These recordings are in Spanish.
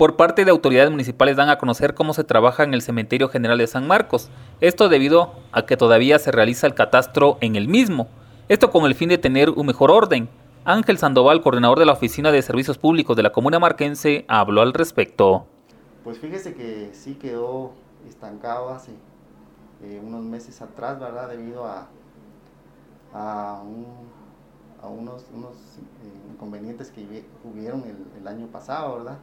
Por parte de autoridades municipales dan a conocer cómo se trabaja en el Cementerio General de San Marcos, esto debido a que todavía se realiza el catastro en el mismo, esto con el fin de tener un mejor orden. Ángel Sandoval, coordinador de la Oficina de Servicios Públicos de la Comuna Marquense, habló al respecto. Pues fíjese que sí quedó estancado hace eh, unos meses atrás, ¿verdad? Debido a, a, unos, eh, inconvenientes que hubieron el, año pasado, ¿verdad?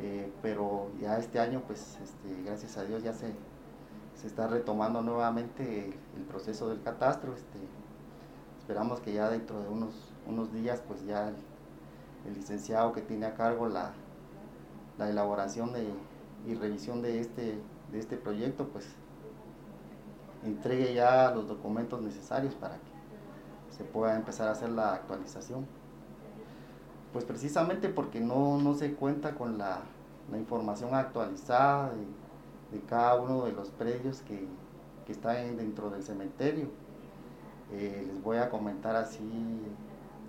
Eh, pero ya este año, pues este, gracias a Dios ya se, se está retomando nuevamente el, proceso del catastro. Este, esperamos que ya dentro de unos, unos días, pues ya el, licenciado que tiene a cargo la, la elaboración de, y revisión de este, de este proyecto, pues entregue ya los documentos necesarios para que se pueda empezar a hacer la actualización. Pues precisamente porque no, no se cuenta con la, la información actualizada de, de, cada uno de los predios que, que están dentro del cementerio. Eh, les voy a comentar así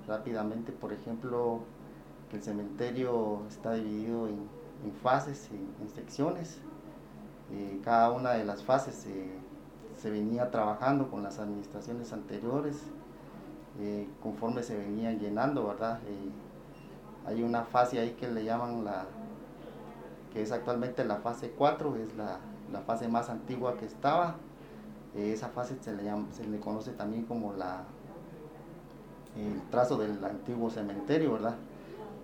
rápidamente, por ejemplo, que el cementerio está dividido en, en fases, en, secciones. Eh, cada una de las fases se venía trabajando con las administraciones anteriores, eh, conforme se venían llenando, ¿verdad? Eh, hay una fase ahí que le llaman la, que es actualmente la fase 4, es la, la fase más antigua que estaba. esa fase se le, llama, se le conoce también como la, el trazo del antiguo cementerio, ¿verdad?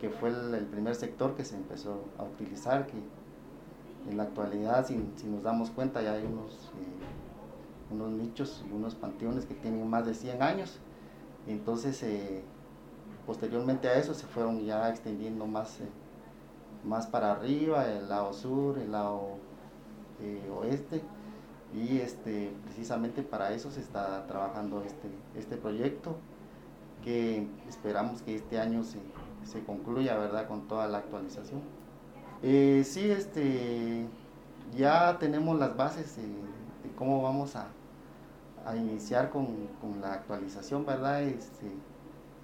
que fue el, primer sector que se empezó a utilizar, que en la actualidad, si, nos damos cuenta, ya hay unos, eh, unos nichos y unos panteones que tienen más de 100 años. Entonces, eh, posteriormente a eso se fueron ya extendiendo más, eh, más para arriba, el lado sur, el lado oeste. Y este, precisamente para eso se está trabajando este, este proyecto, que esperamos que este año se, se concluya, ¿verdad? Con toda la actualización. Eh, sí, este, ya tenemos las bases de, cómo vamos a, iniciar con, la actualización, ¿verdad? Este,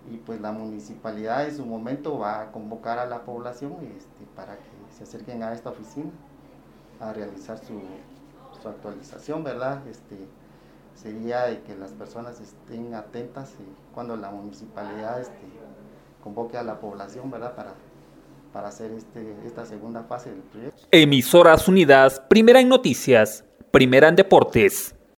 y pues la municipalidad en su momento va a convocar a la población este, para que se acerquen a esta oficina a realizar su, actualización, ¿verdad? Este, sería de que las personas estén atentas cuando la municipalidad este, convoque a la población, ¿verdad? Para, para hacer este, esta segunda fase del proyecto. Emisoras Unidas, primera en noticias, primera en deportes.